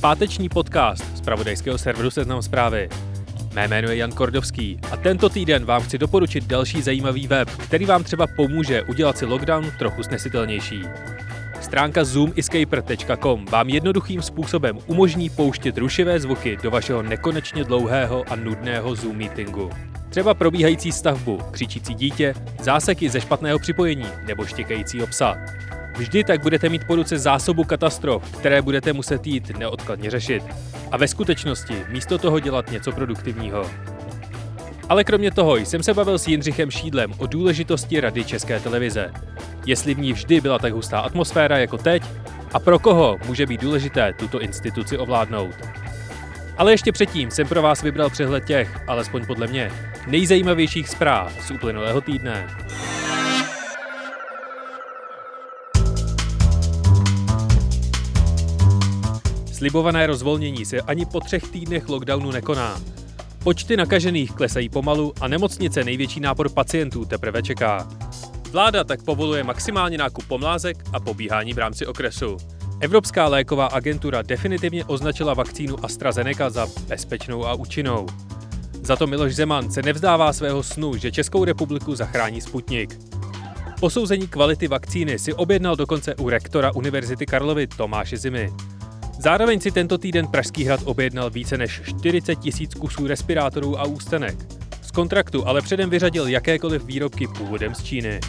Páteční podcast z pravodajského serveru Seznam zprávy. Mé jméno je Jan Kordovský a tento týden vám chci doporučit další zajímavý web, který vám třeba pomůže udělat si lockdown trochu snesitelnější. Stránka zoomiscaper.com vám jednoduchým způsobem umožní pouštět rušivé zvuky do vašeho nekonečně dlouhého a nudného Zoom meetingu. Třeba probíhající stavbu, křičící dítě, záseky ze špatného připojení nebo štěkající psa. Vždy tak budete mít po ruce zásobu katastrof, které budete muset jít neodkladně řešit. A ve skutečnosti místo toho dělat něco produktivního. Ale kromě toho jsem se bavil s Jindřichem Šídlem o důležitosti Rady České televize. Jestli v ní vždy byla tak hustá atmosféra jako teď a pro koho může být důležité tuto instituci ovládnout. Ale ještě předtím jsem pro vás vybral přehled těch, alespoň podle mě, nejzajímavějších zpráv z uplynulého týdne. Slibované rozvolnění se ani po třech týdnech lockdownu nekoná. Počty nakažených klesají pomalu a nemocnice největší nápor pacientů teprve čeká. Vláda tak povoluje maximálně nákup pomlázek a pobíhání v rámci okresu. Evropská léková agentura definitivně označila vakcínu AstraZeneca za bezpečnou a účinnou. Za to Miloš Zeman se nevzdává svého snu, že Českou republiku zachrání Sputnik. Posouzení kvality vakcíny si objednal dokonce u rektora Univerzity Karlovy Tomáše Zimy. Zároveň si tento týden Pražský hrad objednal více než 40 tisíc kusů respirátorů a ústenek. Z kontraktu ale předem vyřadil jakékoliv výrobky původem z Číny.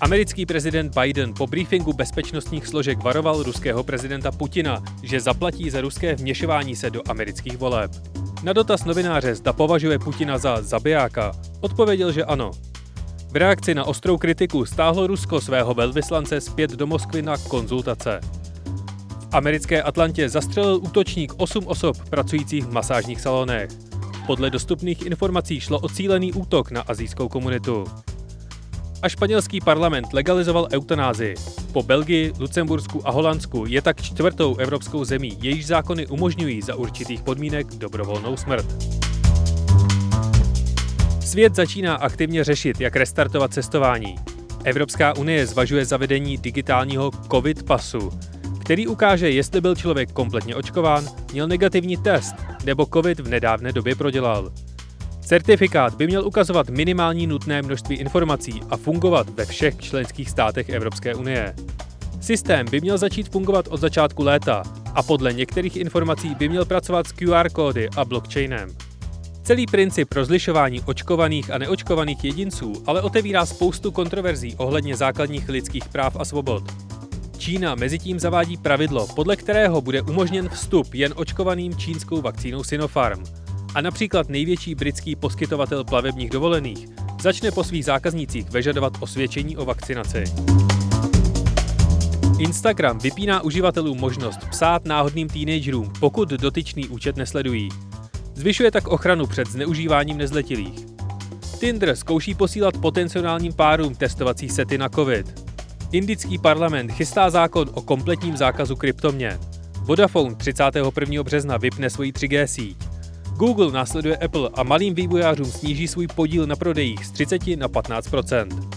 Americký prezident Biden po briefingu bezpečnostních složek varoval ruského prezidenta Putina, že zaplatí za ruské vměšování se do amerických voleb. Na dotaz novináře zda považuje Putina za zabijáka, odpověděl, že ano. V reakci na ostrou kritiku stáhlo Rusko svého velvyslance zpět do Moskvy na konzultace. V americké Atlantě zastřelil útočník 8 osob pracujících v masážních salonech. Podle dostupných informací šlo o cílený útok na azijskou komunitu. A španělský parlament legalizoval eutanázii. Po Belgii, Lucembursku a Holandsku je tak čtvrtou evropskou zemí, jejíž zákony umožňují za určitých podmínek dobrovolnou smrt. Svět začíná aktivně řešit, jak restartovat cestování. Evropská unie zvažuje zavedení digitálního COVID pasu, který ukáže, jestli byl člověk kompletně očkován, měl negativní test nebo COVID v nedávné době prodělal. Certifikát by měl ukazovat minimální nutné množství informací a fungovat ve všech členských státech Evropské unie. Systém by měl začít fungovat od začátku léta a podle některých informací by měl pracovat s QR kódy a blockchainem. Celý princip rozlišování očkovaných a neočkovaných jedinců ale otevírá spoustu kontroverzí ohledně základních lidských práv a svobod. Čína mezitím zavádí pravidlo, podle kterého bude umožněn vstup jen očkovaným čínskou vakcínou Sinopharm. A například největší britský poskytovatel plavebních dovolených začne po svých zákaznících vyžadovat osvědčení o vakcinaci. Instagram vypíná uživatelům možnost psát náhodným teenagerům, pokud dotyčný účet nesledují. Zvyšuje tak ochranu před zneužíváním nezletilých. Tinder zkouší posílat potenciálním párům testovací sety na COVID. Indický parlament chystá zákon o kompletním zákazu kryptoměn. Vodafone 31. března vypne svoji 3G síť. Google následuje Apple a malým vývojářům sníží svůj podíl na prodejích z 30 na 15%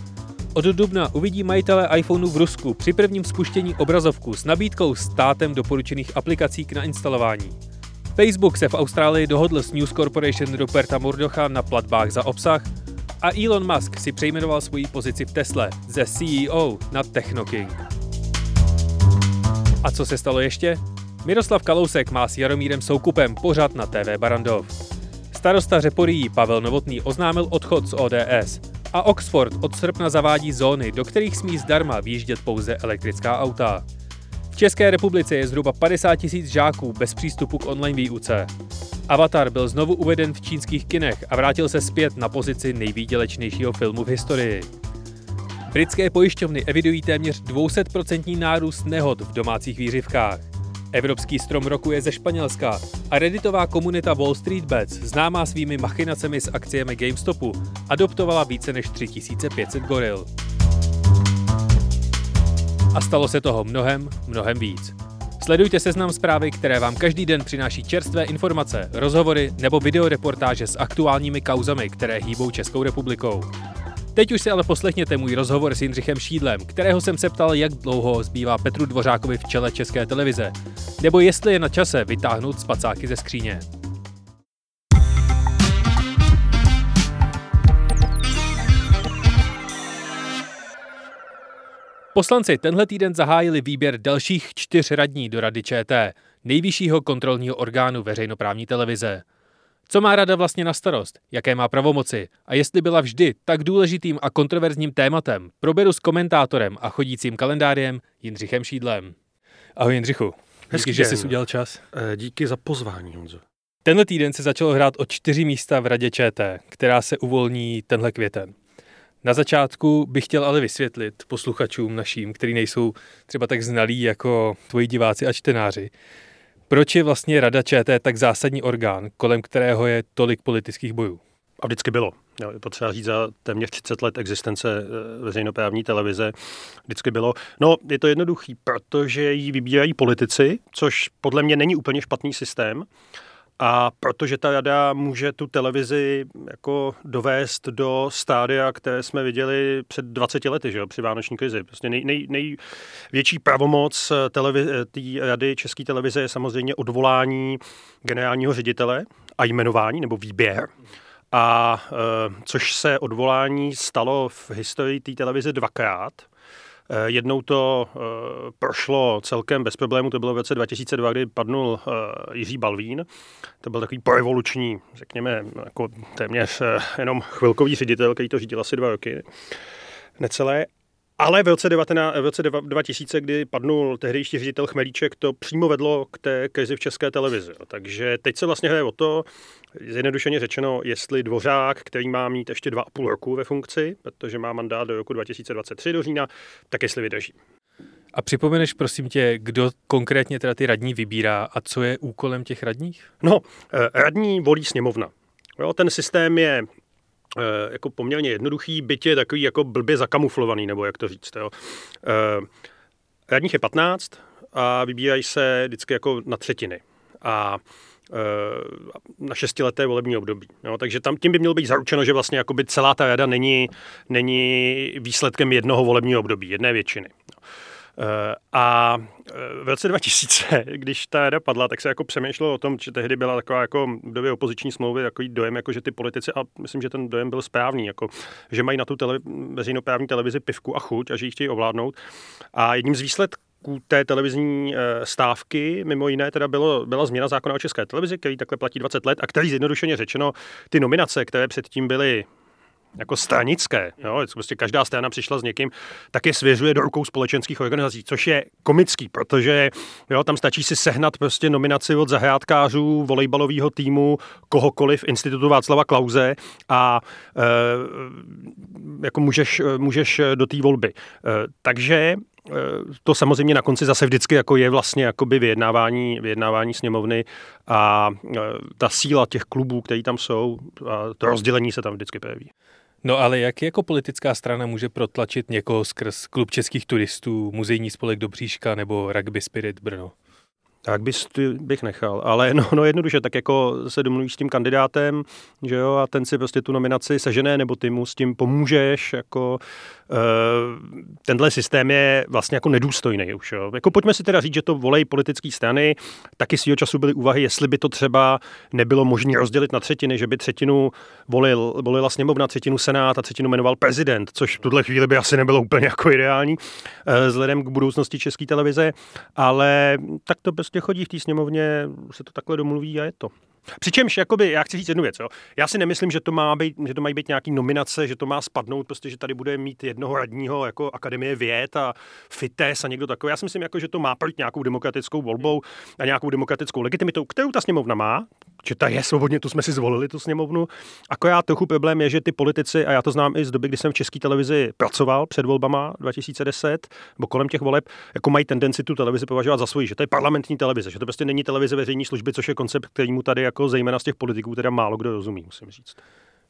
Od dubna uvidí majitele iPhoneu v Rusku při prvním spuštění obrazovku s nabídkou státem doporučených aplikací k nainstalování. Facebook se v Austrálii dohodl s News Corporation Ruperta Murdocha na platbách za obsah a Elon Musk si přejmenoval svoji pozici v Tesle ze CEO na Technoking. A co se stalo ještě? Miroslav Kalousek má s Jaromírem Soukupem pořád na TV Barandov. Starosta Řeporí Pavel Novotný oznámil odchod z ODS a Oxford od srpna zavádí zóny, do kterých smí zdarma výjíždět pouze elektrická auta. České republice je zhruba 50 tisíc žáků bez přístupu k online výuce. Avatar byl znovu uveden v čínských kinech a vrátil se zpět na pozici nejvýdělečnějšího filmu v historii. Britské pojišťovny evidují téměř 200% nárůst nehod v domácích výřivkách. Evropský strom roku je ze Španělska a redditová komunita Wall Street Bets, známá svými machinacemi s akciemi GameStopu, adoptovala více než 3500 goril. A stalo se toho mnohem, mnohem víc. Sledujte seznam zprávy, které vám každý den přináší čerstvé informace, rozhovory nebo videoreportáže s aktuálními kauzami, které hýbou Českou republikou. Teď už si ale poslechněte můj rozhovor s Jindřichem Šídlem, kterého jsem se ptal, jak dlouho zbývá Petru Dvořákovi v čele České televize, nebo jestli je na čase vytáhnout spacáky ze skříně. Poslanci tenhle týden zahájili výběr dalších čtyř radní do Rady ČT, nejvyššího kontrolního orgánu veřejnoprávní televize. Co má rada vlastně na starost, jaké má pravomoci a jestli byla vždy tak důležitým a kontroverzním tématem, proberu s komentátorem a chodícím kalendářem Jindřichem Šídlem. Ahoj Jindřichu, díky, že jsi udělal čas. Eh, díky za pozvání, Honzo. Tenhle týden se začalo hrát o čtyři místa v Radě ČT, která se uvolní tenhle květen. Na začátku bych chtěl ale vysvětlit posluchačům naším, kteří nejsou třeba tak znalí jako tvoji diváci a čtenáři, proč je vlastně Rada ČT tak zásadní orgán, kolem kterého je tolik politických bojů? A vždycky bylo. Je potřeba říct za téměř 30 let existence eh, veřejnoprávní televize. Vždycky bylo. No, je to jednoduchý, protože ji vybírají politici, což podle mě není úplně špatný systém. A protože ta rada může tu televizi jako dovést do stádia, které jsme viděli před 20 lety, že jo, při vánoční krizi. Prostě nej, nej, největší pravomoc televize, té rady České televize je samozřejmě odvolání generálního ředitele a jmenování nebo výběr. A e, což se odvolání stalo v historii té televize dvakrát. Eh, jednou to eh, prošlo celkem bez problému, to bylo v roce 2002, kdy padnul eh, Jiří Balvín. To byl takový porevoluční, řekněme, jako téměř jenom chvilkový ředitel, který to řídil asi dva roky necelé. Ale v roce, 19, v roce 2000, kdy padnul tehdejší ředitel Chmelíček, to přímo vedlo k té krizi v české televizi. Takže teď se vlastně hraje o to, zjednodušeně řečeno, jestli Dvořák, který má mít ještě dva a půl roku ve funkci, protože má mandát do roku 2023 do října, tak jestli vydrží. A připomeneš prosím tě, kdo konkrétně teda ty radní vybírá a co je úkolem těch radních? No, eh, radní volí sněmovna. Jo, ten systém je jako poměrně jednoduchý, byť je takový jako blbě zakamuflovaný, nebo jak to říct. Jo. Eh, radních je 15 a vybírají se vždycky jako na třetiny. A eh, na šestileté volební období. Jo, takže tam tím by mělo být zaručeno, že vlastně celá ta rada není, není výsledkem jednoho volebního období, jedné většiny. Eh, a eh, v roce 2000, když ta rada padla, tak se jako přemýšlelo o tom, že tehdy byla taková jako v době opoziční smlouvy takový dojem, jako že ty politici, a myslím, že ten dojem byl správný, jako, že mají na tu tele, veřejnoprávní televizi pivku a chuť a že ji chtějí ovládnout. A jedním z výsledků té televizní eh, stávky, mimo jiné, teda bylo, byla změna zákona o české televizi, který takhle platí 20 let a který zjednodušeně řečeno ty nominace, které předtím byly jako stranické, jo, prostě každá strana přišla s někým, tak je svěřuje do rukou společenských organizací, což je komický, protože jo, tam stačí si sehnat prostě nominaci od zahrádkářů, volejbalového týmu, kohokoliv, institutu Václava Klauze a e, jako můžeš, můžeš do té volby. E, takže e, to samozřejmě na konci zase vždycky jako je vlastně jakoby vyjednávání, vyjednávání sněmovny a e, ta síla těch klubů, které tam jsou, a to rozdělení se tam vždycky projeví. No ale jak jako politická strana může protlačit někoho skrz klub českých turistů, muzejní spolek Dobříška nebo Rugby Spirit Brno? Tak bys, bych nechal, ale no, no jednoduše, tak jako se domluvíš s tím kandidátem, že jo, a ten si prostě tu nominaci sežené, nebo ty mu s tím pomůžeš, jako tenhle systém je vlastně jako nedůstojný už, jo. Jako pojďme si teda říct, že to volej politické strany, taky svýho času byly úvahy, jestli by to třeba nebylo možné rozdělit na třetiny, že by třetinu volil, volila sněmovna, třetinu senát a třetinu jmenoval prezident, což v tuhle chvíli by asi nebylo úplně jako ideální uh, vzhledem k budoucnosti české televize, ale tak to prostě chodí v té sněmovně, se to takhle domluví a je to. Přičemž, jakoby, já chci říct jednu věc. Jo. Já si nemyslím, že to, má být, že to mají být nějaký nominace, že to má spadnout, prostě, že tady bude mít jednoho radního jako Akademie věd a FITES a někdo takový. Já si myslím, jako, že to má projít nějakou demokratickou volbou a nějakou demokratickou legitimitou, kterou ta sněmovna má, že ta je svobodně, tu jsme si zvolili, tu sněmovnu. já trochu problém je, že ty politici, a já to znám i z doby, kdy jsem v české televizi pracoval před volbama 2010, nebo kolem těch voleb, jako mají tendenci tu televizi považovat za svoji, že to je parlamentní televize, že to prostě není televize veřejné služby, což je koncept, který mu tady jako zejména z těch politiků teda málo kdo rozumí, musím říct.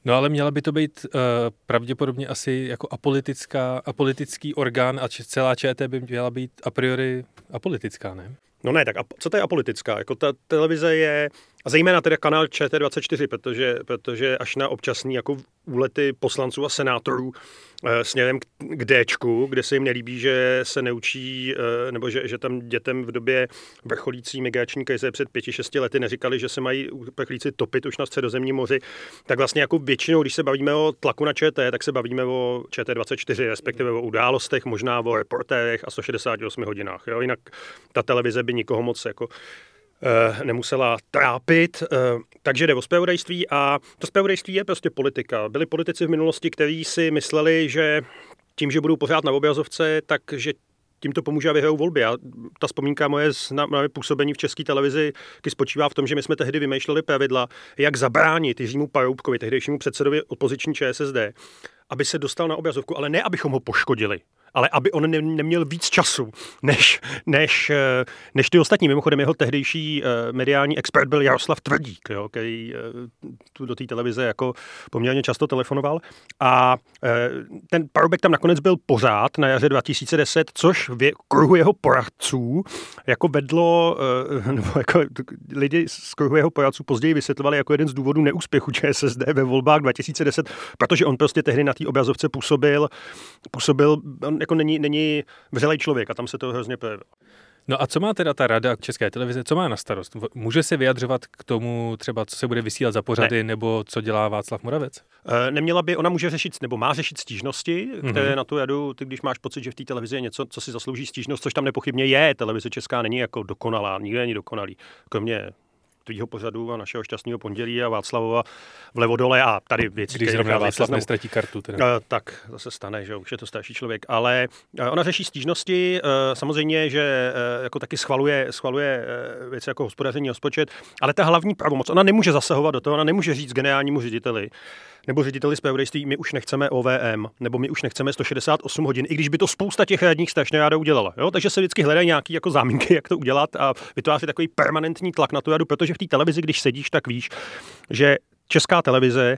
No ale měla by to být uh, pravděpodobně asi jako apolitická, apolitický orgán a celá ČT by měla být a priori apolitická, ne? No ne, tak a co to je apolitická? Jako ta televize je, a zejména teda kanál ČT24, protože, protože až na občasný jako úlety poslanců a senátorů eh, směrem k Dčku, kde se jim nelíbí, že se neučí, eh, nebo že, že tam dětem v době vrcholící migrační krize před pěti, šesti lety neříkali, že se mají uprchlíci topit už na středozemní moři, tak vlastně jako většinou, když se bavíme o tlaku na ČT, tak se bavíme o ČT24, respektive o událostech, možná o reportérech a 168 hodinách. Jo? Jinak ta televize by nikoho moc jako nemusela trápit. Eh, takže jde o spravodajství a to spravodajství je prostě politika. Byli politici v minulosti, kteří si mysleli, že tím, že budou pořád na obrazovce, takže tím to pomůže a vyhrajou volby. A ta vzpomínka moje z na, na působení v české televizi spočívá v tom, že my jsme tehdy vymýšleli pravidla, jak zabránit Jiřímu Paroubkovi, tehdejšímu předsedovi opoziční ČSSD, aby se dostal na obrazovku, ale ne, abychom ho poškodili ale aby on ne, neměl víc času než, než, eh, než ty ostatní. Mimochodem jeho tehdejší uh, mediální expert byl Jaroslav Tvrdík, jo, který uh, tu do té televize jako poměrně často telefonoval. A ten Paroubek tam nakonec byl pořád na jaře 2010, což v kruhu jeho poradců jako vedlo, nebo jako lidi z kruhu jeho poradců později vysvětlovali jako jeden z důvodů neúspěchu ČSSD ve volbách 2010, protože on prostě tehdy na té obrazovce působil, působil, jako není, není vřelej člověk a tam se to hrozně projevilo. No a co má teda ta rada České televize, co má na starost? Může se vyjadřovat k tomu třeba, co se bude vysílat za pořady, ne. nebo co dělá Václav Moravec? E, neměla by, ona může řešit, nebo má řešit stížnosti, které mm-hmm. na tu radu, ty když máš pocit, že v té televizi je něco, co si zaslouží stížnost, což tam nepochybně je, televize česká není jako dokonalá, nikde není dokonalý, kromě tvýho pořadu a našeho šťastného pondělí a Václavova vlevo dole a tady věci, Když zrovna Václav nestratí kartu. Teda. Uh, tak, zase stane, že už je to starší člověk. Ale uh, ona řeší stížnosti, uh, samozřejmě, že uh, jako taky schvaluje, schvaluje uh, věci jako hospodaření rozpočet, ale ta hlavní pravomoc, ona nemůže zasahovat do toho, ona nemůže říct generálnímu řediteli, nebo řediteli zpravodajství, my už nechceme OVM, nebo my už nechceme 168 hodin, i když by to spousta těch radních strašně ráda udělala. Jo? Takže se vždycky hledají nějaké jako záminky, jak to udělat a vytváří takový permanentní tlak na tu radu, protože v té televizi, když sedíš, tak víš, že česká televize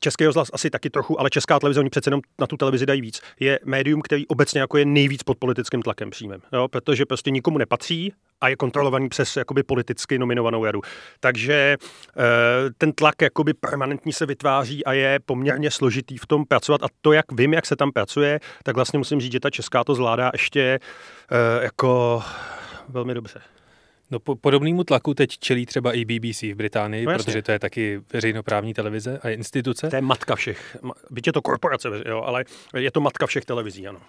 Český rozhlas asi taky trochu, ale česká televize, oni přece jenom na tu televizi dají víc, je médium, který obecně jako je nejvíc pod politickým tlakem příjmem, jo? protože prostě nikomu nepatří a je kontrolovaný přes jakoby politicky nominovanou jadu. Takže e, ten tlak jakoby permanentní se vytváří a je poměrně složitý v tom pracovat a to, jak vím, jak se tam pracuje, tak vlastně musím říct, že ta česká to zvládá ještě e, jako velmi dobře. No po, podobnému tlaku teď čelí třeba i BBC v Británii, no, protože to je taky veřejnoprávní televize a instituce. To je matka všech. Byť je to korporace, jo, ale je to matka všech televizí, ano.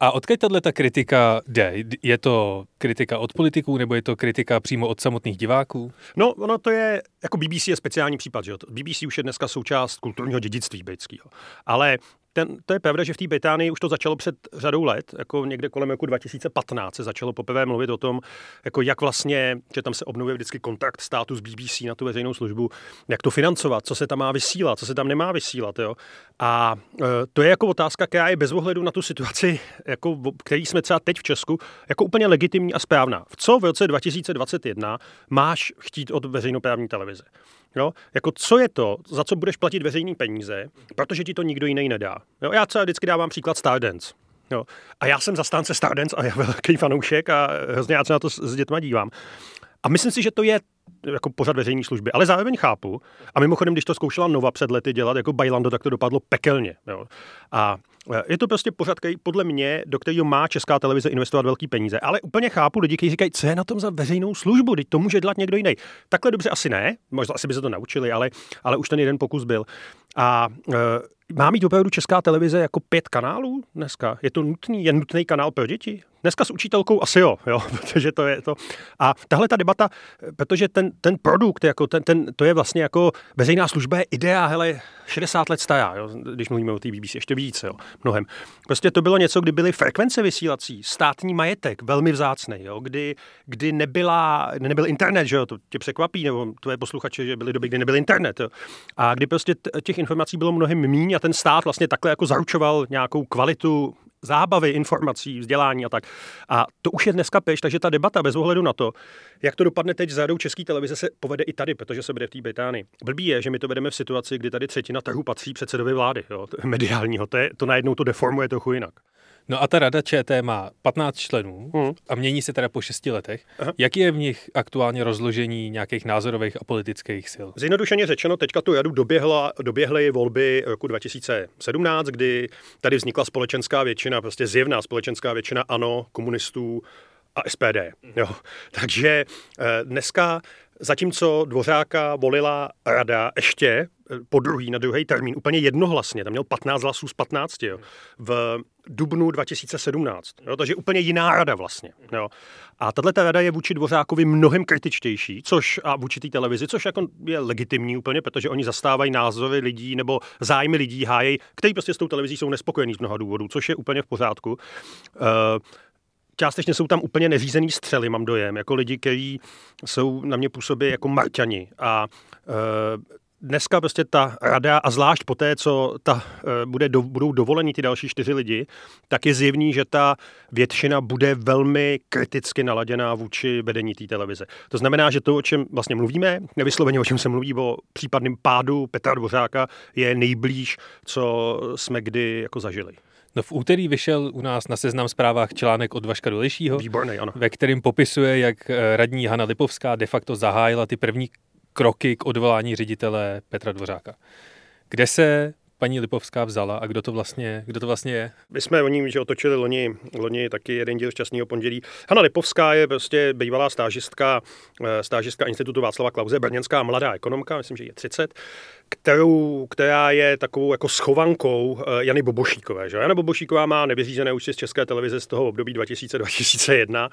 A odkud tahle ta kritika jde? Je to kritika od politiků nebo je to kritika přímo od samotných diváků? No, ono to je, jako BBC je speciální případ, že jo? BBC už je dneska součást kulturního dědictví britského. Ale ten, to je pravda, že v té Británii už to začalo před řadou let, jako někde kolem roku 2015 se začalo poprvé mluvit o tom, jako jak vlastně, že tam se obnovuje vždycky kontakt státu s BBC na tu veřejnou službu, jak to financovat, co se tam má vysílat, co se tam nemá vysílat. Jo? A e, to je jako otázka, která je bez ohledu na tu situaci, jako, který jsme třeba teď v Česku, jako úplně legitimní a správná. V co v roce 2021 máš chtít od veřejnoprávní televize? Jo? Jako co je to, za co budeš platit veřejný peníze, protože ti to nikdo jiný nedá. Jo? Já třeba vždycky dávám příklad Stardance. Jo. A já jsem zastánce Stardance a já velký fanoušek a hrozně já se na to s dětma dívám. A myslím si, že to je jako pořad veřejné služby, ale zároveň chápu. A mimochodem, když to zkoušela Nova před lety dělat jako Bailando, tak to dopadlo pekelně. Jo. A je to prostě pořad, který podle mě, do kterého má česká televize investovat velký peníze. Ale úplně chápu lidi, kteří říkají, co je na tom za veřejnou službu, teď to může dělat někdo jiný. Takhle dobře asi ne, možná asi by se to naučili, ale, ale už ten jeden pokus byl. A e, má mít opravdu česká televize jako pět kanálů dneska? Je to nutný? Je nutný kanál pro děti? Dneska s učitelkou asi jo, jo, protože to je to. A tahle ta debata, protože ten, ten produkt, jako ten, ten, to je vlastně jako veřejná služba, je idea, hele, 60 let stará, jo, když mluvíme o té BBC, ještě víc, jo, mnohem. Prostě to bylo něco, kdy byly frekvence vysílací, státní majetek, velmi vzácný, jo, kdy, kdy nebyla, nebyl internet, že jo, to tě překvapí, nebo tvoje posluchače, že byly doby, kdy nebyl internet, jo. A kdy prostě těch informací bylo mnohem méně a ten stát vlastně takhle jako zaručoval nějakou kvalitu zábavy, informací, vzdělání a tak. A to už je dneska peš, takže ta debata bez ohledu na to, jak to dopadne teď s řadou české televize, se povede i tady, protože se bude v té Británii. Blbý je, že my to vedeme v situaci, kdy tady třetina trhu patří předsedovi vlády, jo, mediálního. To, je, to najednou to deformuje trochu jinak. No a ta rada ČT má 15 členů hmm. a mění se teda po 6 letech. Aha. Jaký je v nich aktuálně rozložení nějakých názorových a politických sil? Zjednodušeně řečeno, teďka tu radu doběhla, doběhly volby roku 2017, kdy tady vznikla společenská většina, prostě zjevná společenská většina ANO, komunistů, a SPD. Jo. Takže eh, dneska, zatímco Dvořáka volila rada ještě eh, po druhý, na druhý termín, úplně jednohlasně, tam měl 15 hlasů z 15, jo, v dubnu 2017. Jo, takže úplně jiná rada vlastně. Jo. A tahle rada je vůči Dvořákovi mnohem kritičtější, což a vůči té televizi, což jako je legitimní úplně, protože oni zastávají názory lidí nebo zájmy lidí hájejí, kteří prostě s tou televizí jsou nespokojení z mnoha důvodů, což je úplně v pořádku. Uh, částečně jsou tam úplně neřízený střely, mám dojem, jako lidi, kteří jsou na mě působí jako marťani a e, dneska prostě ta rada, a zvlášť po té, co ta, e, bude do, budou dovoleni ty další čtyři lidi, tak je zjevný, že ta většina bude velmi kriticky naladěná vůči vedení té televize. To znamená, že to, o čem vlastně mluvíme, nevysloveně o čem se mluví, o případném pádu Petra Dvořáka, je nejblíž, co jsme kdy jako zažili. No v úterý vyšel u nás na seznam zprávách článek od Vaška Dolejšího, Výborný, ano. ve kterým popisuje, jak eh, radní Hana Lipovská de facto zahájila ty první kroky k odvolání ředitele Petra Dvořáka. Kde se paní Lipovská vzala a kdo to vlastně, kdo to vlastně je? My jsme o ní že otočili loni, loni taky jeden díl šťastného pondělí. Hanna Lipovská je prostě bývalá stážistka, eh, stážistka Institutu Václava Klauze, brněnská mladá ekonomka, myslím, že je 30, kterou, která je takovou jako schovankou eh, Jany Bobošíkové. Že? Jana Bobošíková má nevyřízené účty z České televize z toho období 2000-2001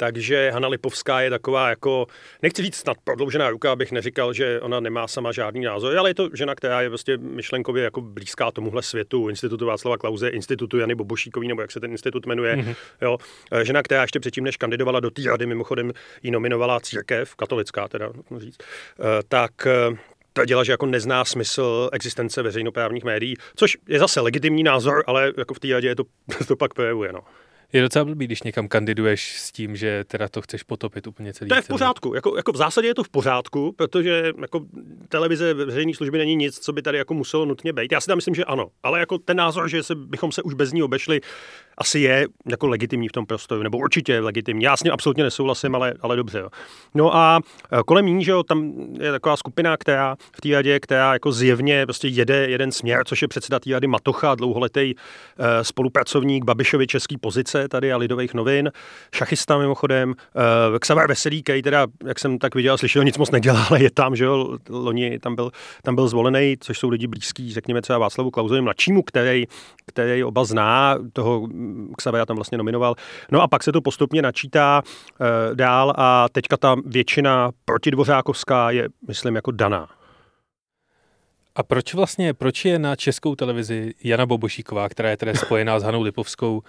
takže Hanna Lipovská je taková jako, nechci říct snad prodloužená ruka, abych neříkal, že ona nemá sama žádný názor, ale je to žena, která je prostě myšlenkově jako blízká tomuhle světu, Institutu Václava Klauze, Institutu Jany Bobošíkový, nebo jak se ten institut jmenuje. Mm-hmm. Jo. Žena, která ještě předtím, než kandidovala do té rady, mimochodem ji nominovala církev, katolická teda, říct, eh, tak eh, tvrdila, že jako nezná smysl existence veřejnoprávních médií, což je zase legitimní názor, ale jako v té radě je to, to pak projevuje. No. Je docela blbý, když někam kandiduješ s tím, že teda to chceš potopit úplně celý. To je v pořádku. Jako, jako v zásadě je to v pořádku, protože jako televize veřejné služby není nic, co by tady jako muselo nutně být. Já si tam myslím, že ano. Ale jako ten názor, že se, bychom se už bez ní obešli, asi je jako legitimní v tom prostoru, nebo určitě je legitimní. Já s ním absolutně nesouhlasím, ale, ale dobře. Jo. No a e, kolem ní, že jo, tam je taková skupina, která v té radě, která jako zjevně prostě jede jeden směr, což je předseda té rady Matocha, dlouholetý uh, spolupracovník Babišovi český pozice tady a Lidových novin, šachista mimochodem, Xaver Veselý, který teda, jak jsem tak viděl, slyšel, nic moc nedělá, ale je tam, že jo, loni tam byl, tam byl zvolený, což jsou lidi blízký, řekněme třeba Václavu Klauzovi mladšímu, který, který oba zná, toho Xavera tam vlastně nominoval. No a pak se to postupně načítá e, dál a teďka ta většina protidvořákovská je, myslím, jako daná. A proč vlastně, proč je na českou televizi Jana Bobošíková, která je tedy spojená s Hanou Lipovskou,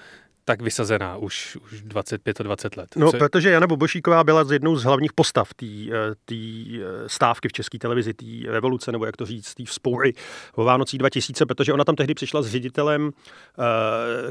tak vysazená už, už 25 a 20 let. No, Co... protože Jana Bobošíková byla z jednou z hlavních postav té eh, eh, stávky v české televizi, té revoluce, nebo jak to říct, té vzpoury o Vánocích 2000, protože ona tam tehdy přišla s ředitelem, eh,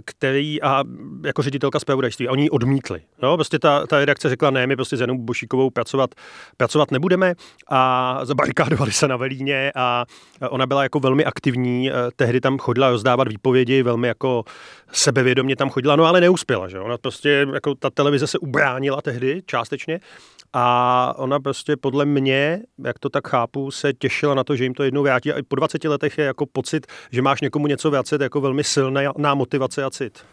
který a jako ředitelka zpravodajství. A oni ji odmítli. No, prostě ta, ta redakce řekla, ne, my prostě s Janou Bobošíkovou pracovat, pracovat nebudeme a zabarikádovali se na Velíně a ona byla jako velmi aktivní, tehdy tam chodila rozdávat výpovědi, velmi jako sebevědomě tam chodila, no ale neuspěla, že Ona prostě, jako ta televize se ubránila tehdy částečně a ona prostě podle mě, jak to tak chápu, se těšila na to, že jim to jednou vrátí a po 20 letech je jako pocit, že máš někomu něco vracet jako velmi silná motivace a cit.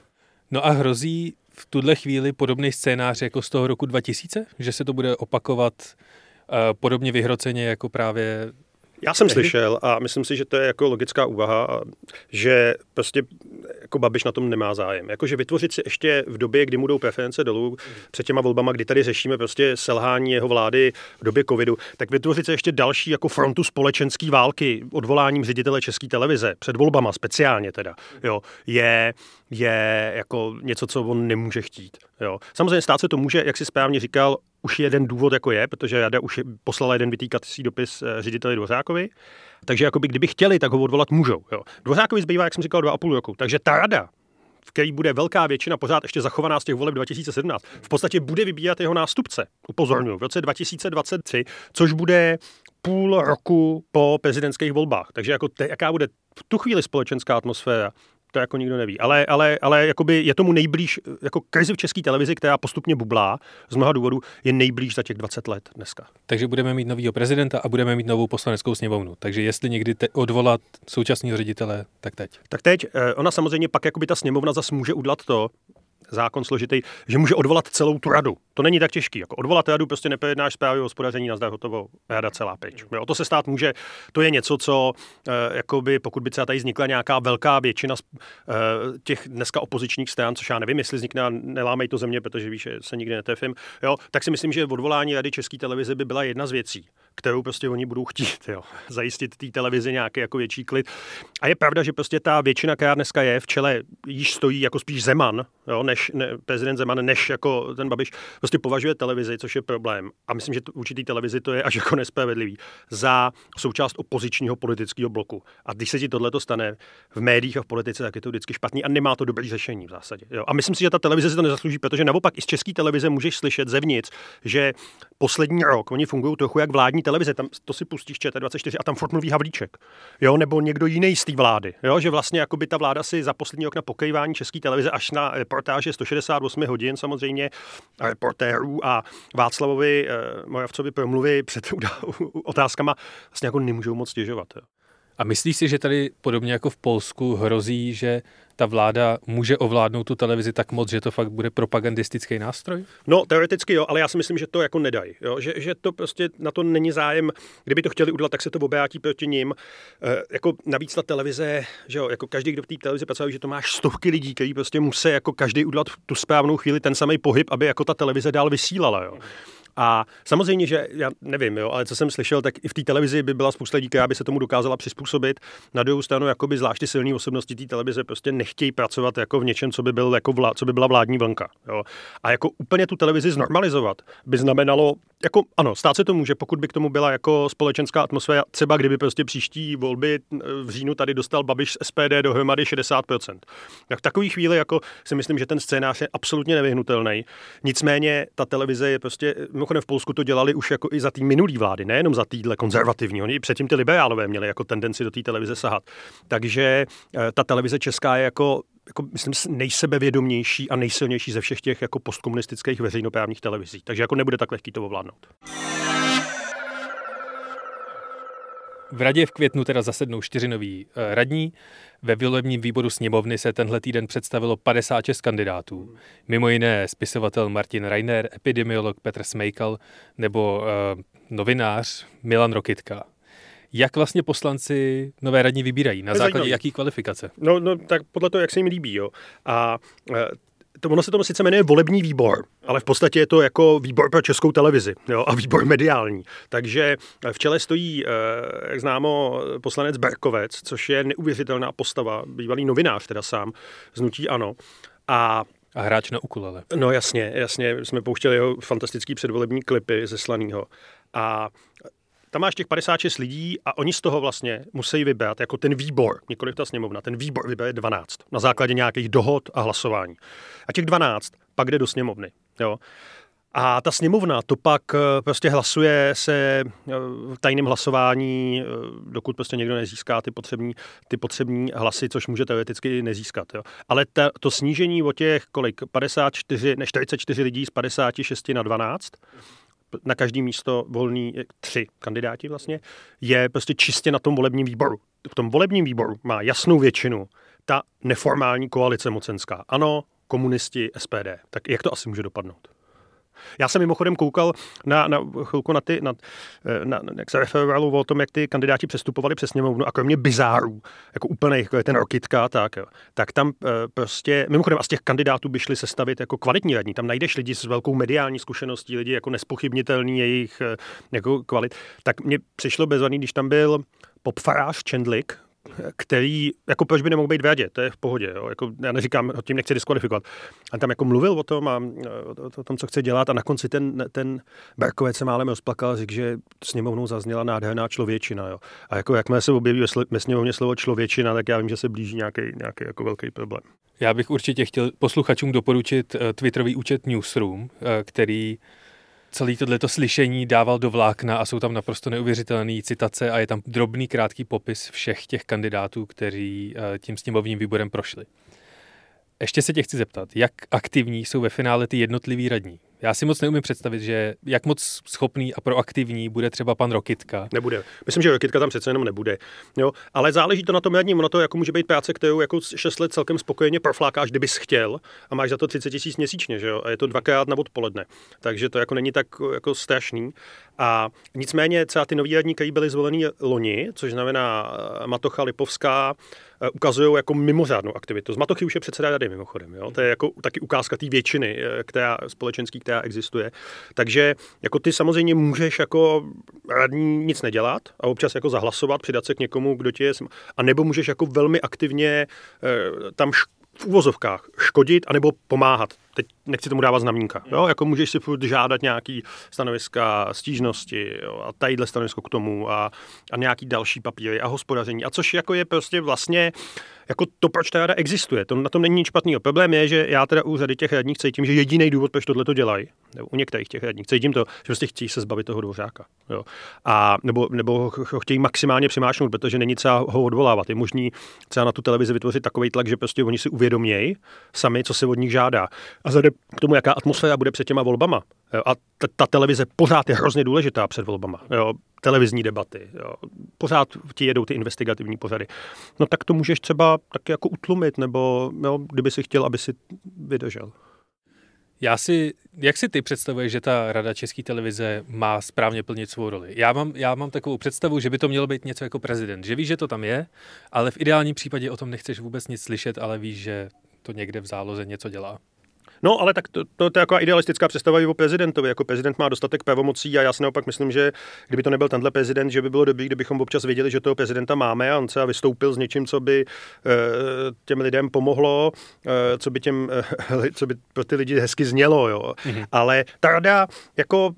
No a hrozí v tuhle chvíli podobný scénář jako z toho roku 2000? Že se to bude opakovat uh, podobně vyhroceně jako právě já jsem slyšel a myslím si, že to je jako logická úvaha, že prostě jako Babiš na tom nemá zájem. Jakože vytvořit si ještě v době, kdy mu jdou preference dolů, před těma volbama, kdy tady řešíme prostě selhání jeho vlády v době covidu, tak vytvořit si ještě další jako frontu společenské války odvoláním ředitele České televize před volbama speciálně teda, jo, je, je jako něco, co on nemůže chtít. Jo. Samozřejmě stát se to může, jak si správně říkal, už jeden důvod jako je, protože Jada už poslala jeden vytýkací dopis eh, řediteli Dvořákovi, takže jakoby kdyby chtěli, tak ho odvolat můžou. Jo. Dvořákovi zbývá, jak jsem říkal, dva a půl roku. Takže ta rada, v který bude velká většina pořád ještě zachovaná z těch voleb 2017, v podstatě bude vybírat jeho nástupce. Upozorňuji, v roce 2023, což bude půl roku po prezidentských volbách. Takže jako te, jaká bude v tu chvíli společenská atmosféra, to jako nikdo neví. Ale, ale, ale jakoby je tomu nejblíž, jako krizi v české televizi, která postupně bublá z mnoha důvodů, je nejblíž za těch 20 let dneska. Takže budeme mít nového prezidenta a budeme mít novou poslaneckou sněmovnu. Takže jestli někdy te- odvolat současného ředitele, tak teď. Tak teď, eh, ona samozřejmě pak jakoby ta sněmovna zase může udělat to, zákon složitý, že může odvolat celou tu radu. To není tak těžký. Jako odvolat radu prostě neprojednáš zprávy o hospodaření, nazdar hotovo, rada celá pryč. Jo, to se stát může. To je něco, co eh, jakoby, pokud by třeba tady vznikla nějaká velká většina eh, těch dneska opozičních stran, což já nevím, jestli vznikne nelámej to země, protože víš, že se nikdy netrefím, jo, tak si myslím, že odvolání rady České televize by byla jedna z věcí, kterou prostě oni budou chtít, jo, zajistit té televizi nějaký jako větší klid. A je pravda, že prostě ta většina, která dneska je v čele, již stojí jako spíš Zeman, jo, než ne, prezident Zeman, než jako ten Babiš, prostě považuje televizi, což je problém. A myslím, že to, určitý televizi to je až jako nespravedlivý, za součást opozičního politického bloku. A když se ti tohle stane v médiích a v politice, tak je to vždycky špatný a nemá to dobrý řešení v zásadě. Jo. A myslím si, že ta televize si to nezaslouží, protože naopak i z české televize můžeš slyšet zevnitř, že poslední rok oni fungují trochu jak vládní televize. Tam to si pustíš ČT24 a tam furt mluví Havlíček. Jo, nebo někdo jiný z té vlády. Jo, že vlastně jako by ta vláda si za poslední rok na pokryvání české televize až na reportáže 168 hodin samozřejmě reportérů a Václavovi eh, Moravcovi promluvy před otázkama vlastně jako nemůžou moc stěžovat. Jo. A myslíš si, že tady podobně jako v Polsku hrozí, že ta vláda může ovládnout tu televizi tak moc, že to fakt bude propagandistický nástroj? No, teoreticky jo, ale já si myslím, že to jako nedají. Jo? Že, že to prostě na to není zájem. Kdyby to chtěli udělat, tak se to obrátí proti ním. E, jako navíc ta televize, že jo, jako každý, kdo v té televizi pracuje, že to máš stovky lidí, kteří prostě musí jako každý udělat tu správnou chvíli ten samý pohyb, aby jako ta televize dál vysílala. Jo? A samozřejmě, že já nevím, jo, ale co jsem slyšel, tak i v té televizi by byla spousta lidí, která by se tomu dokázala přizpůsobit. Na druhou stranu, jakoby zvláště silné osobnosti té televize prostě nechtějí pracovat jako v něčem, co by, byl jako vlá, co by byla vládní vlnka. Jo. A jako úplně tu televizi znormalizovat by znamenalo, jako ano, stát se to může, pokud by k tomu byla jako společenská atmosféra, třeba kdyby prostě příští volby v říjnu tady dostal Babiš z SPD dohromady 60%. Tak v takové chvíli jako si myslím, že ten scénář je absolutně nevyhnutelný. Nicméně ta televize je prostě, mimochodem v Polsku to dělali už jako i za té minulý vlády, nejenom za týhle konzervativní. Oni předtím ty liberálové měli jako tendenci do té televize sahat. Takže eh, ta televize česká je jako jako, myslím, nejsebevědomější a nejsilnější ze všech těch jako postkomunistických veřejnoprávních televizí. Takže jako nebude tak lehký to ovládnout. V radě v květnu teda zasednou čtyři noví eh, radní. Ve volebním výboru sněmovny se tenhle týden představilo 56 kandidátů. Mimo jiné spisovatel Martin Reiner, epidemiolog Petr Smejkal nebo uh, novinář Milan Rokitka. Jak vlastně poslanci nové radní vybírají? Na základě jaký kvalifikace? No, no, tak podle toho, jak se jim líbí. Jo. A e, to, ono se tomu sice jmenuje volební výbor, ale v podstatě je to jako výbor pro českou televizi jo, a výbor mediální. Takže v čele stojí, e, jak známo, poslanec Berkovec, což je neuvěřitelná postava, bývalý novinář teda sám, znutí ano. A a hráč na ukulele. No jasně, jasně, jsme pouštěli jeho fantastický předvolební klipy ze Slanýho. A tam máš těch 56 lidí a oni z toho vlastně musí vybrat jako ten výbor, nikoliv ta sněmovna, ten výbor vybere 12 na základě nějakých dohod a hlasování. A těch 12 pak jde do sněmovny. Jo? A ta sněmovna to pak eh, prostě hlasuje se eh, v tajném hlasování, eh, dokud prostě někdo nezíská ty potřební, ty potřební hlasy, což může teoreticky nezískat. Jo. Ale ta, to snížení o těch kolik, 54, ne 44 lidí z 56 na 12, na každý místo volný tři kandidáti vlastně, je prostě čistě na tom volebním výboru. V tom volebním výboru má jasnou většinu ta neformální koalice mocenská. Ano, komunisti, SPD. Tak jak to asi může dopadnout? Já jsem mimochodem koukal na, na chvilku na ty, na, na, na, jak se referovalo o tom, jak ty kandidáti přestupovali přes sněmovnu a kromě bizárů, jako úplných, jako je ten Rokitka, tak, tak tam e, prostě, mimochodem a z těch kandidátů by šli sestavit jako kvalitní radní. Tam najdeš lidi s velkou mediální zkušeností, lidi jako nespochybnitelný jejich e, jako kvalit. Tak mně přišlo bezvadný, když tam byl popfarář Čendlik, který, jako proč by nemohl být v radě, to je v pohodě, jo? Jako, já neříkám, tím nechci diskvalifikovat. A tam jako mluvil o tom a o tom, co chce dělat a na konci ten, ten Berkovec se málem rozplakal, řekl, že sněmovnou zazněla nádherná člověčina. Jo? A jako jakmile se objeví ve sněmovně slovo člověčina, tak já vím, že se blíží nějaký, nějaký jako velký problém. Já bych určitě chtěl posluchačům doporučit uh, Twitterový účet Newsroom, uh, který celý tohleto slyšení dával do vlákna a jsou tam naprosto neuvěřitelné citace a je tam drobný krátký popis všech těch kandidátů, kteří eh, tím sněmovním výborem prošli. Ještě se tě chci zeptat, jak aktivní jsou ve finále ty jednotliví radní? Já si moc neumím představit, že jak moc schopný a proaktivní bude třeba pan Rokitka. Nebude. Myslím, že Rokitka tam přece jenom nebude. Jo? Ale záleží to na tom radním. Ono to jako může být práce, kterou jako 6 let celkem spokojeně proflákáš, kdybys chtěl a máš za to 30 tisíc měsíčně. Že jo? A je to dvakrát na odpoledne. Takže to jako není tak jako strašný. A nicméně třeba ty noví radní, kteří byli zvolení loni, což znamená eh, Matocha Lipovská, ukazují jako mimořádnou aktivitu. Z Matochy už je předseda rady mimochodem. Jo? To je jako taky ukázka té většiny, eh, která společenský, která existuje. Takže jako ty samozřejmě můžeš jako radní nic nedělat a občas jako zahlasovat, přidat se k někomu, kdo ti je, a nebo můžeš jako velmi aktivně tam v úvozovkách škodit anebo pomáhat. Teď nechci tomu dávat znamínka. Jo? Jako můžeš si furt žádat nějaký stanoviska, stížnosti jo? a tadyhle stanovisko k tomu a, a nějaký další papíry a hospodaření. A což jako je prostě vlastně jako to, proč ta rada existuje. To na tom není nic špatného. Problém je, že já teda u řady těch radních cítím, že jediný důvod, proč tohle to dělají, nebo u některých těch radních, cítím to, že prostě chtějí se zbavit toho dvořáka. Jo. A, nebo, nebo ho chtějí maximálně přimášnout, protože není třeba ho odvolávat. Je možný třeba na tu televizi vytvořit takový tlak, že prostě oni si uvědomějí sami, co se od nich žádá. A vzhledem k tomu, jaká atmosféra bude před těma volbama, jo, a ta, ta televize pořád je hrozně důležitá před volbama. Jo televizní debaty. Jo. Pořád ti jedou ty investigativní pořady. No tak to můžeš třeba taky jako utlumit, nebo jo, kdyby si chtěl, aby si vydržel. Já si, jak si ty představuješ, že ta Rada České televize má správně plnit svou roli? Já mám, já mám takovou představu, že by to mělo být něco jako prezident. Že víš, že to tam je, ale v ideálním případě o tom nechceš vůbec nic slyšet, ale víš, že to někde v záloze něco dělá. No, ale tak to, to, to je jako idealistická představa o prezidentovi. Jako prezident má dostatek pravomocí a já si naopak myslím, že kdyby to nebyl tenhle prezident, že by bylo dobré, kdybychom občas věděli, že toho prezidenta máme a on se vystoupil s něčím, co by e, těm lidem pomohlo, e, co by těm, e, co by pro ty lidi hezky znělo. Jo. Mm-hmm. Ale ta rada jako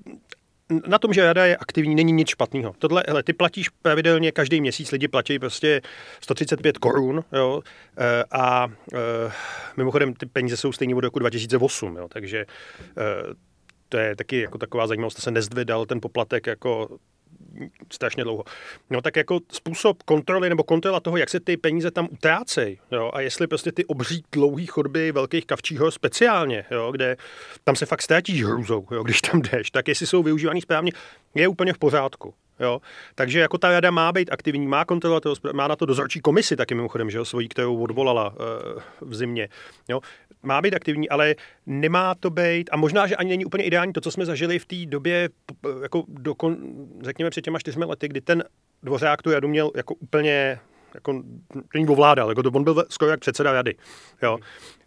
na tom, že rada je aktivní, není nic špatného. Tohle, hele, ty platíš pravidelně, každý měsíc lidi platí prostě 135 korun, jo, eh, a e, mimochodem ty peníze jsou stejně od roku 2008, jo, takže e, to je taky jako taková zajímavost, se nezdvedal ten poplatek jako strašně dlouho. No tak jako způsob kontroly nebo kontrola toho, jak se ty peníze tam utrácejí, jo, a jestli prostě ty obří dlouhý chodby velkých kavčího speciálně, jo, kde tam se fakt ztrátíš hrůzou, jo, když tam jdeš, tak jestli jsou využívaný správně, je úplně v pořádku. Jo? Takže jako ta rada má být aktivní, má kontrolovat, má na to dozorčí komisi taky mimochodem, že jo, svojí, kterou odvolala uh, v zimě. Jo? Má být aktivní, ale nemá to být, a možná, že ani není úplně ideální to, co jsme zažili v té době, jako dokon, řekněme před těma čtyřmi lety, kdy ten dvořák tu radu měl jako úplně jako není ovládal, jako to on byl skoro jak předseda rady. Jo.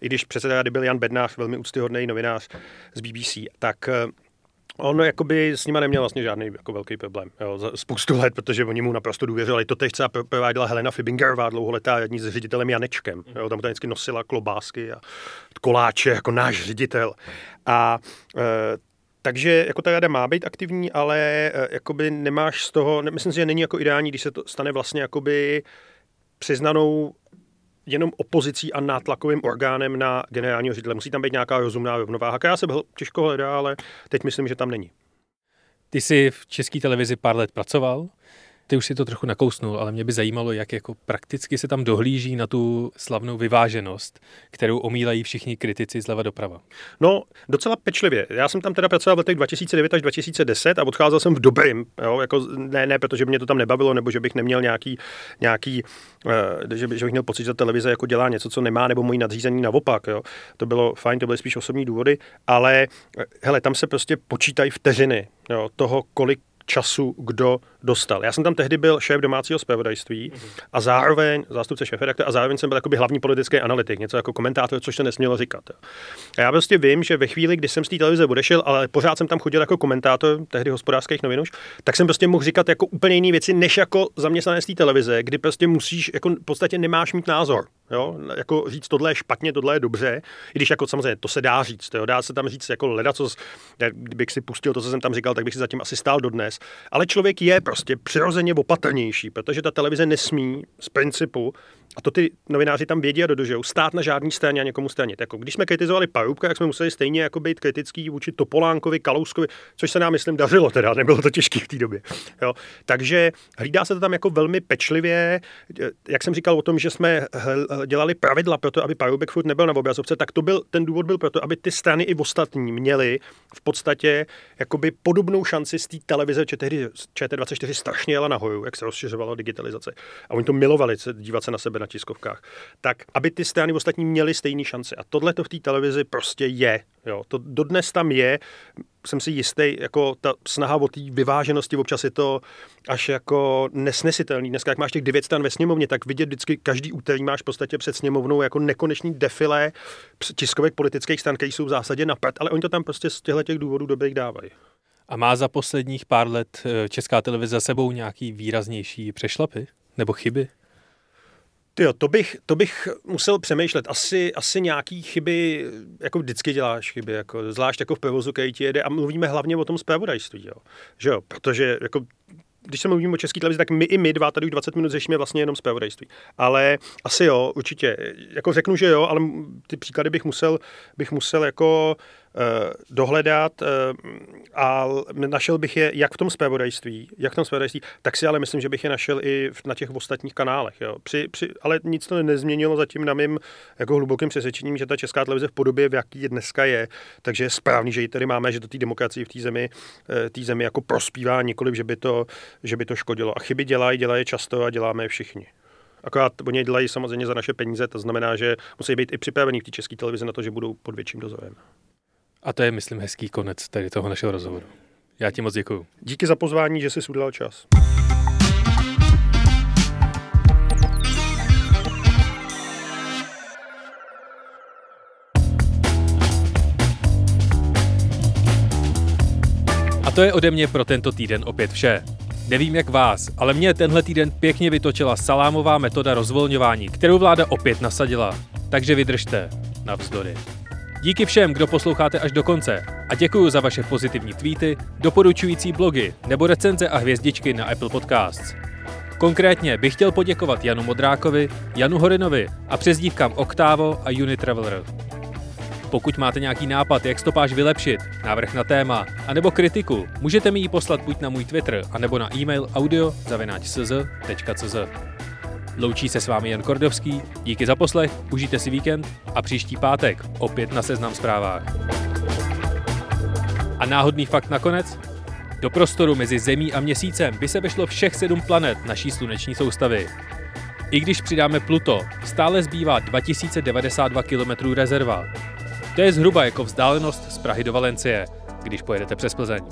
I když předseda rady byl Jan Bednář, velmi úctyhodný novinář z BBC, tak eh, On jakoby s nima neměl vlastně žádný jako velký problém. Jo, za spoustu let, protože oni mu naprosto důvěřovali. To teď třeba prováděla Helena Fibingerová, dlouholetá jední s ředitelem Janečkem. Jo, tam to vždycky nosila klobásky a koláče jako náš ředitel. A e, takže jako ta rada má být aktivní, ale e, jakoby nemáš z toho, myslím si, že není jako ideální, když se to stane vlastně jakoby přiznanou jenom opozicí a nátlakovým orgánem na generálního ředitele. Musí tam být nějaká rozumná rovnováha, která se těžko hledá, ale teď myslím, že tam není. Ty jsi v české televizi pár let pracoval. Ty už si to trochu nakousnul, ale mě by zajímalo, jak jako prakticky se tam dohlíží na tu slavnou vyváženost, kterou omílají všichni kritici zleva doprava. No, docela pečlivě. Já jsem tam teda pracoval v letech 2009 až 2010 a odcházel jsem v dobrým. Jo? Jako, ne, ne, protože mě to tam nebavilo, nebo že bych neměl nějaký, nějaký uh, že, by, že bych měl pocit, že televize jako dělá něco, co nemá, nebo můj nadřízení naopak. Jo? To bylo fajn, to byly spíš osobní důvody, ale eh, hele, tam se prostě počítají vteřiny jo, toho, kolik času kdo dostal. Já jsem tam tehdy byl šéf domácího zpravodajství a zároveň zástupce šéf a zároveň jsem byl jakoby hlavní politický analytik, něco jako komentátor, což se nesmělo říkat. A já prostě vím, že ve chvíli, kdy jsem z té televize odešel, ale pořád jsem tam chodil jako komentátor tehdy hospodářských novin tak jsem prostě mohl říkat jako úplně jiné věci, než jako zaměstnanec té televize, kdy prostě musíš, jako v podstatě nemáš mít názor. Jo? Jako říct, tohle je špatně, tohle je dobře, i když jako samozřejmě to se dá říct, jo? dá se tam říct jako leda, co, kdybych si pustil to, co jsem tam říkal, tak bych si zatím asi stál dodnes. Ale člověk je prostě přirozeně opatrnější, protože ta televize nesmí z principu a to ty novináři tam vědí a dodržují. Stát na žádný straně a někomu stranit. Jako když jsme kritizovali Paroubka, jak jsme museli stejně jako být kritický vůči Topolánkovi, Kalouskovi, což se nám, myslím, dařilo teda, nebylo to těžké v té době. Jo. Takže hlídá se to tam jako velmi pečlivě. Jak jsem říkal o tom, že jsme dělali pravidla pro to, aby Paroubek furt nebyl na obrazovce, tak to byl, ten důvod byl proto, aby ty strany i ostatní měli v podstatě jakoby podobnou šanci z té televize, že tehdy ČT24 strašně jela nahoru, jak se rozšiřovala digitalizace. A oni to milovali, dívat se na sebe na tiskovkách, tak aby ty strany ostatní měly stejné šance. A tohle to v té televizi prostě je. Jo. To dodnes tam je, jsem si jistý, jako ta snaha o té vyváženosti, občas je to až jako nesnesitelný. Dneska, jak máš těch devět stran ve sněmovně, tak vidět vždycky každý úterý máš v podstatě před sněmovnou jako nekonečný defilé tiskovek politických stran, které jsou v zásadě na ale oni to tam prostě z těchto těch důvodů dobrých dávají. A má za posledních pár let eh, česká televize za sebou nějaký výraznější přešlapy nebo chyby? Tyjo, to bych, to bych musel přemýšlet. Asi, asi nějaký chyby, jako vždycky děláš chyby, jako, zvlášť jako v provozu, který ti jede a mluvíme hlavně o tom zpravodajství, jo. Že jo, protože jako když se mluvíme o české televizi, tak my i my dva tady už 20 minut řešíme vlastně jenom zpravodajství. Ale asi jo, určitě. Jako řeknu, že jo, ale ty příklady bych musel, bych musel jako Eh, dohledat eh, a našel bych je jak v tom zpravodajství, jak v tom zpravodajství, tak si ale myslím, že bych je našel i na těch ostatních kanálech. Jo. Při, při, ale nic to nezměnilo zatím na mým jako hlubokým přesvědčením, že ta česká televize v podobě, v jaký dneska je, takže je správný, že ji tady máme, že to té demokracii v té zemi, eh, té zemi jako prospívá, nikoliv, že by, to, že by to škodilo. A chyby dělají, dělají často a děláme je všichni. Akorát oni dělají samozřejmě za naše peníze, to znamená, že musí být i připravení v té české televizi na to, že budou pod větším dozorem. A to je, myslím, hezký konec tady toho našeho rozhovoru. Já ti moc děkuju. Díky za pozvání, že jsi udělal čas. A to je ode mě pro tento týden opět vše. Nevím jak vás, ale mě tenhle týden pěkně vytočila salámová metoda rozvolňování, kterou vláda opět nasadila. Takže vydržte. Navzdory. Díky všem, kdo posloucháte až do konce a děkuji za vaše pozitivní tweety, doporučující blogy nebo recenze a hvězdičky na Apple Podcasts. Konkrétně bych chtěl poděkovat Janu Modrákovi, Janu Horinovi a přezdívkám Octavo a Unitraveler. Pokud máte nějaký nápad, jak stopáž vylepšit, návrh na téma, anebo kritiku, můžete mi ji poslat buď na můj Twitter, anebo na e-mail audio.cz.cz. Loučí se s vámi Jan Kordovský, díky za poslech, užijte si víkend a příští pátek opět na Seznam zprávách. A náhodný fakt nakonec? Do prostoru mezi Zemí a Měsícem by se vešlo všech sedm planet naší sluneční soustavy. I když přidáme Pluto, stále zbývá 2092 km rezerva. To je zhruba jako vzdálenost z Prahy do Valencie, když pojedete přes Plzeň.